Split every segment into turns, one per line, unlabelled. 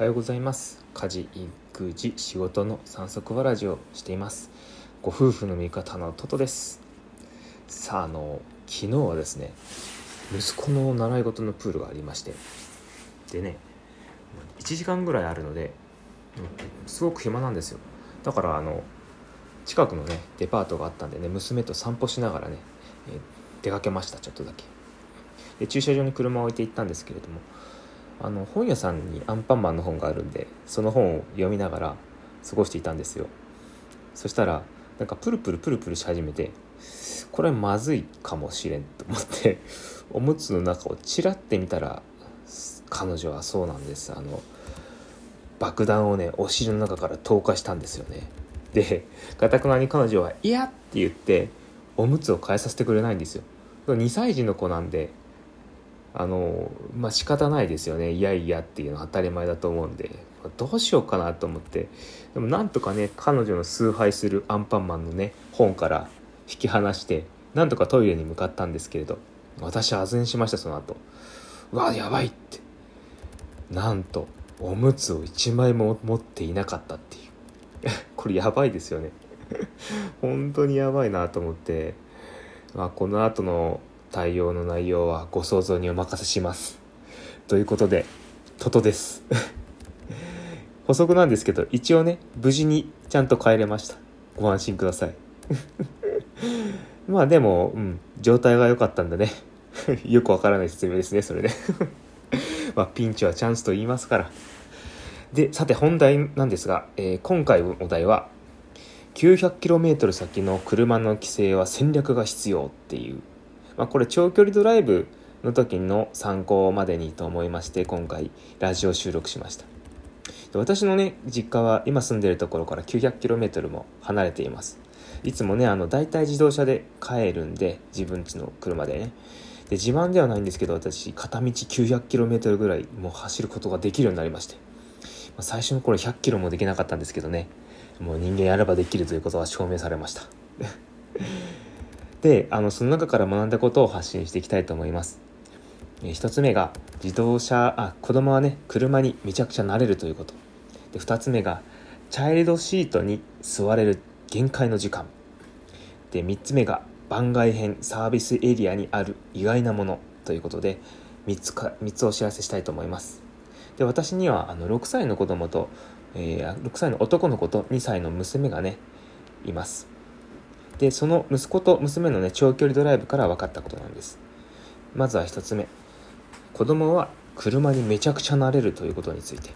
はようございます。家事育児仕事の三足わらじをしています。ご夫婦の味方のトトです。さああの昨日はですね息子の習い事のプールがありましてでね1時間ぐらいあるのですごく暇なんですよ。だからあの近くのねデパートがあったんでね娘と散歩しながらね、え出かけましたちょっとだけ。で駐車場に車を置いて行ったんですけれどもあの本屋さんにアンパンマンの本があるんでその本を読みながら過ごしていたんですよ。そしたらなんかプルプルプルプルし始めてこれまずいかもしれんと思っておむつの中をチラって見たら彼女はそうなんです。あの爆弾をねお尻の中から投下したんですよね。でかたくなに彼女は「嫌!」って言っておむつを変えさせてくれないんですよ。2歳児の子なんであのまあ仕方ないですよね。いやいやっていうのは当たり前だと思うんで。どうしようかなと思って。でもなんとかね彼女の崇拝するアンパンマンのね本から引き離してなんとかトイレに向かったんですけれど私は唖然しましたその後。うわやばいって。なんとおむつを1枚も持っていなかったっていう。これやばいですよね。本当にやばいなと思って、まあ、この後の対応の内容はご想像にお任せします。ということで、トトです。補足なんですけど、一応ね、無事にちゃんと帰れました。ご安心ください。まあでも、うん、状態が良かったんだね。よくわからない説明ですね、それね。まあ、ピンチはチャンスと言いますから。で、さて本題なんですが、えー、今回のお題は、900km 先の車の規制は戦略が必要っていうまあ、これ長距離ドライブの時の参考までにと思いまして今回ラジオ収録しました。私のね実家は今住んでるところから 900km も離れています。いつもねあの大体自動車で帰るんで自分家の車でね。で自慢ではないんですけど私片道 900km ぐらいもう走ることができるようになりまして、ま、最初の頃 100km もできなかったんですけどね。もう人間やればできるということは証明されました。であのその中から学んだことを発信していきたいと思います。え1つ目が自動車あ子供はね車にめちゃくちゃ慣れるということ。で2つ目がチャイルドシートに座れる限界の時間。で3つ目が番外編サービスエリアにある意外なものということで3つか3つお知らせしたいと思います。で私にはあの6歳の子供と、えー、6歳の男の子と2歳の娘がねいます。でその息子と娘のね長距離ドライブから分かったことなんです。まずは1つ目。子供は車にめちゃくちゃ慣れるということについて。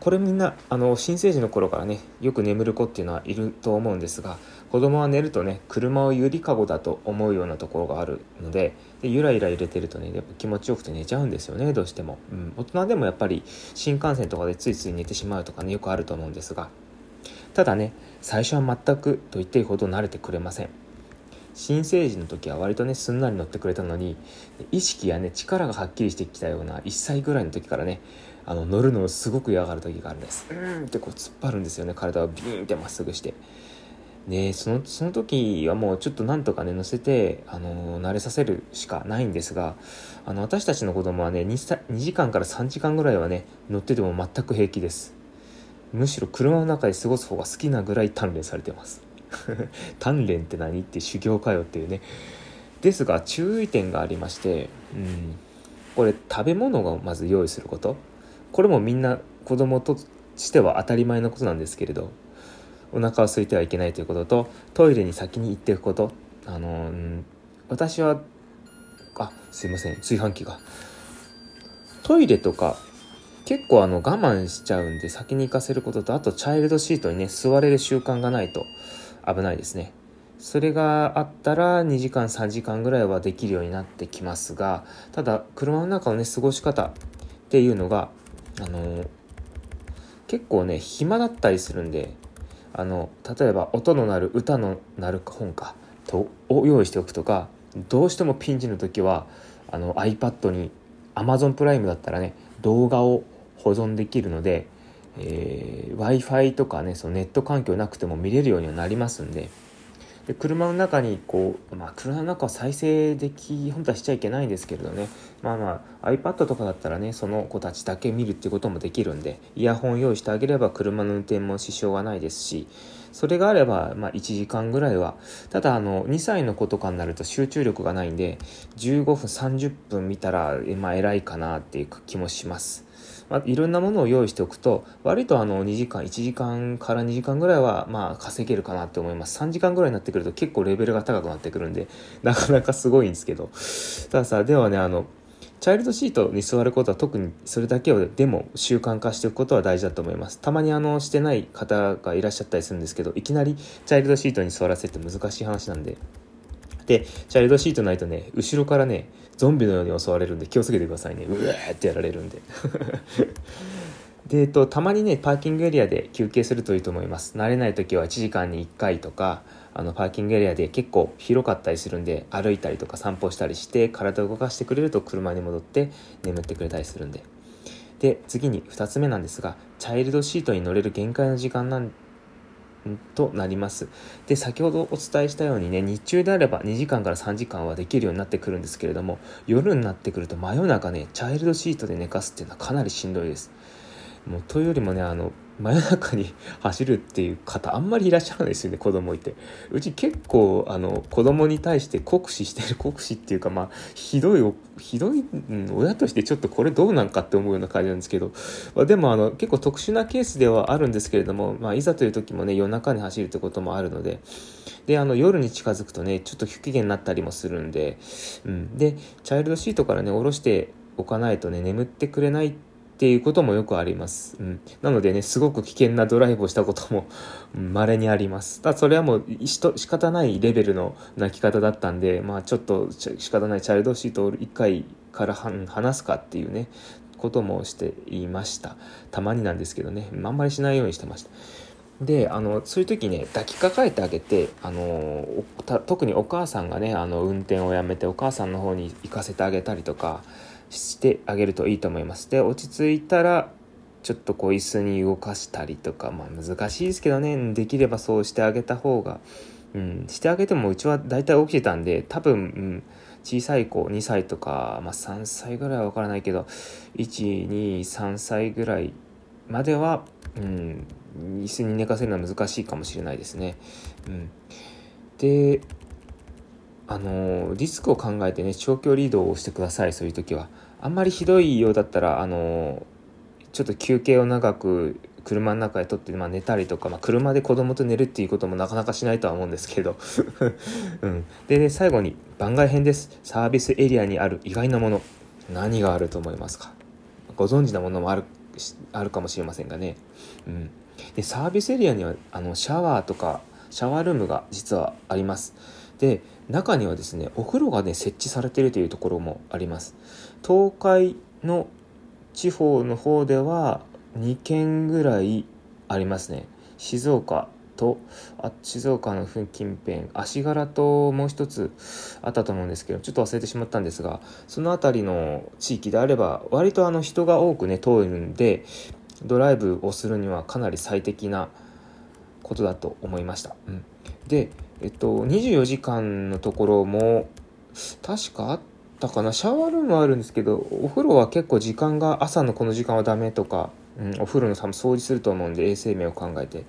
これみんなあの新生児の頃からねよく眠る子っていうのはいると思うんですが子供は寝るとね車をゆりかごだと思うようなところがあるのででゆらゆら揺れてるとねやっぱ気持ちよくて寝ちゃうんですよねどうしても、うん、大人でもやっぱり新幹線とかでついつい寝てしまうとかねよくあると思うんですがただね最初は全くと言っていいほど慣れてくれません。新生児の時は割とねすんなり乗ってくれたのに意識やね力がはっきりしてきたような1歳ぐらいの時からねあの乗るのをすごく嫌がる時があるんです。うんってこう突っ張るんですよね。体をビーンってまっすぐして。ねそのその時はもうちょっとなんとかね乗せて、あの慣れさせるしかないんですがあの私たちの子供はね 2, 2時間から3時間ぐらいはね乗ってても全く平気です。むしろ車の中で過ごす方が好きなぐらい鍛錬されてます。鍛錬って何って修行かよっていうね。ですが注意点がありまして、うん、これ食べ物をまず用意すること。これもみんな子供としては当たり前のことなんですけれどお腹を空いてはいけないということとトイレに先に行っていくこと。あの、うん、私はあすいません。炊飯器が。トイレとか結構あの我慢しちゃうんで先に行かせることとあとチャイルドシートにね座れる習慣がないと危ないですね。それがあったら2時間3時間ぐらいはできるようになってきますがただ車の中のね過ごし方っていうのがあの、結構ね暇だったりするんであの例えば音の鳴る歌の鳴る本かとを用意しておくとかどうしてもピンチの時はあの iPad に Amazon プライムだったらね動画を保存できるので、えー、w i f i とかねそのネット環境なくても見れるようにはなりますんでで車の中にこう、まあ、車の中は再生でき本当はしちゃいけないんですけれどねまあまあ iPad とかだったらねその子たちだけ見るっていうこともできるんでイヤホン用意してあげれば車の運転も支障がないですしそれがあれば、まあ、1時間ぐらいはただあの2歳の子とかになると集中力がないんで15分30分見たら、まあ、偉いかなっていう気もします。まあ、いろんなものを用意しておくと割とあの2時間1時間から2時間ぐらいはまあ稼げるかなって思います。3時間ぐらいになってくると結構レベルが高くなってくるんでなかなかすごいんですけど。たださではねあのチャイルドシートに座ることは特にそれだけをでも習慣化しておくことは大事だと思います。たまにあのしてない方がいらっしゃったりするんですけどいきなりチャイルドシートに座らせて難しい話なんで。でチャイルドシートないとね後ろからねゾンビのように襲われるんで気をつけてくださいね。うわーってやられるんで。で、えっと、たまにねパーキングエリアで休憩するといいと思います。慣れない時は1時間に1回とかあのパーキングエリアで結構広かったりするんで歩いたりとか散歩したりして体を動かしてくれると車に戻って眠ってくれたりするんで。で次に2つ目なんですがチャイルドシートに乗れる限界の時間なんとなります。で先ほどお伝えしたようにね日中であれば2時間から3時間はできるようになってくるんですけれども夜になってくると真夜中ねチャイルドシートで寝かすっていうのはかなりしんどいです。もうというよりもねあの真夜中に走るっていう方あんまりいらっしゃらないですよね子供いて。うち結構あの子供に対して酷使してる酷使っていうかまあひどいひどい、うん、親としてちょっとこれどうなんかって思うような感じなんですけど、まあ、でもあの結構特殊なケースではあるんですけれども、まあ、いざという時もね夜中に走るってこともあるので。であの夜に近づくとねちょっと不機嫌になったりもするんで、うん、でチャイルドシートからね下ろしておかないとね眠ってくれないってっていうこともよくあります。うん。なのでね、すごく危険なドライブをしたことも稀にあります。ただそれはもう仕方ないレベルの泣き方だったんで、まあちょっと仕方ないチャイルドシートを1回から話すかっていうね、こともしていました。たまになんですけどね、あんまりしないようにしてました。であのそういう時ね抱きかかえてあげてあの特にお母さんがねあの運転をやめてお母さんの方に行かせてあげたりとかしてあげるといいと思います。で落ち着いたらちょっとこう椅子に動かしたりとかまあ難しいですけどね。できればそうしてあげた方がうん、してあげてもうちは大体起きてたんで多分、うん、小さい子2歳とか、まあ、3歳ぐらいは分からないけど123歳ぐらいまでは、うん、椅子に寝かせるのは難しいかもしれないですね。うん、であのリスクを考えてね長距離移動をしてくださいそういう時は。あんまりひどいようだったらあのちょっと休憩を長く車の中で撮って、まあ、寝たりとか、まあ、車で子供と寝るっていうこともなかなかしないとは思うんですけど、うん、で、ね、最後に番外編です。サービスエリアにある意外なもの。何があると思いますか？ご存知なものもあるあるかもしれませんがね、うん、でサービスエリアにはあのシャワーとかシャワールームが実はあります。で中にはですねお風呂がね設置されているというところもあります。東海の地方の方では2軒ぐらいありますね。静岡とあ静岡の近辺足柄ともう一つあったと思うんですけどちょっと忘れてしまったんですがその辺りの地域であれば割とあの人が多くね通るんでドライブをするにはかなり最適なことだと思いました、うん、でえっと、24時間のところも、確かあったかな。シャワールームはあるんですけど、お風呂は結構時間が、朝のこの時間はダメとか、うん、お風呂の多分掃除すると思うんで、衛生面を考えて。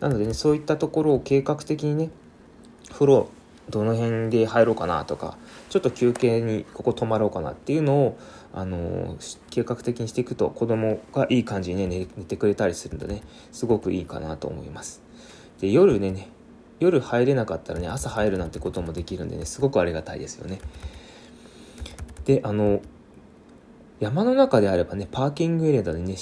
なのでね、そういったところを計画的にね、風呂、どの辺で入ろうかなとか、ちょっと休憩にここ泊まろうかなっていうのを、あの計画的にしていくと子供がいい感じにね寝てくれたりするんでねすごくいいかなと思いますで夜ね夜入れなかったらね朝入るなんてこともできるんでねすごくありがたいですよね。であの山の中であればねパーキングエリアでね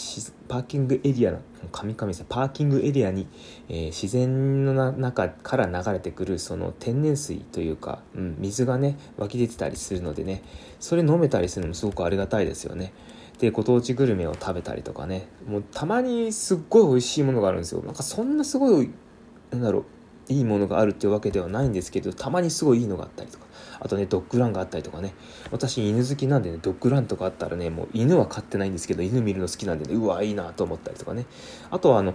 パーキングエリアの神々さパーキングエリアに、えー、自然の中から流れてくるその天然水というか、うん、水がね湧き出てたりするのでねそれ飲めたりするのもすごくありがたいですよね。でご当地グルメを食べたりとかねもうたまにすっごい美味しいものがあるんですよ。なんかそんなすごいなんだろういいものがあるっていうわけではないんですけどたまにすごいいいのがあったりとかあとねドッグランがあったりとかね。私犬好きなんでねドッグランとかあったらねもう犬は飼ってないんですけど犬見るの好きなんでねうわいいなと思ったりとかね。あとはあの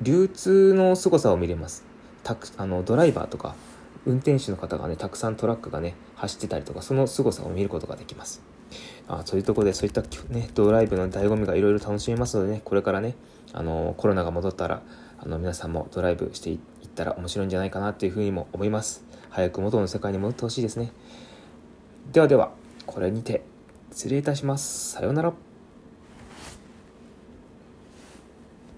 流通の凄さを見れます。タクあのドライバーとか運転手の方がねたくさんトラックがね走ってたりとかその凄さを見ることができます。あそういうとこでそういった、ね、ドライブの醍醐味がいろいろ楽しめますのでねこれからねあのコロナが戻ったらあの皆さんもドライブしていってったら面白いんじゃないかなというふうにも思います。早く元の世界に戻ってほしいですね。ではではこれにて失礼いたします。さようなら。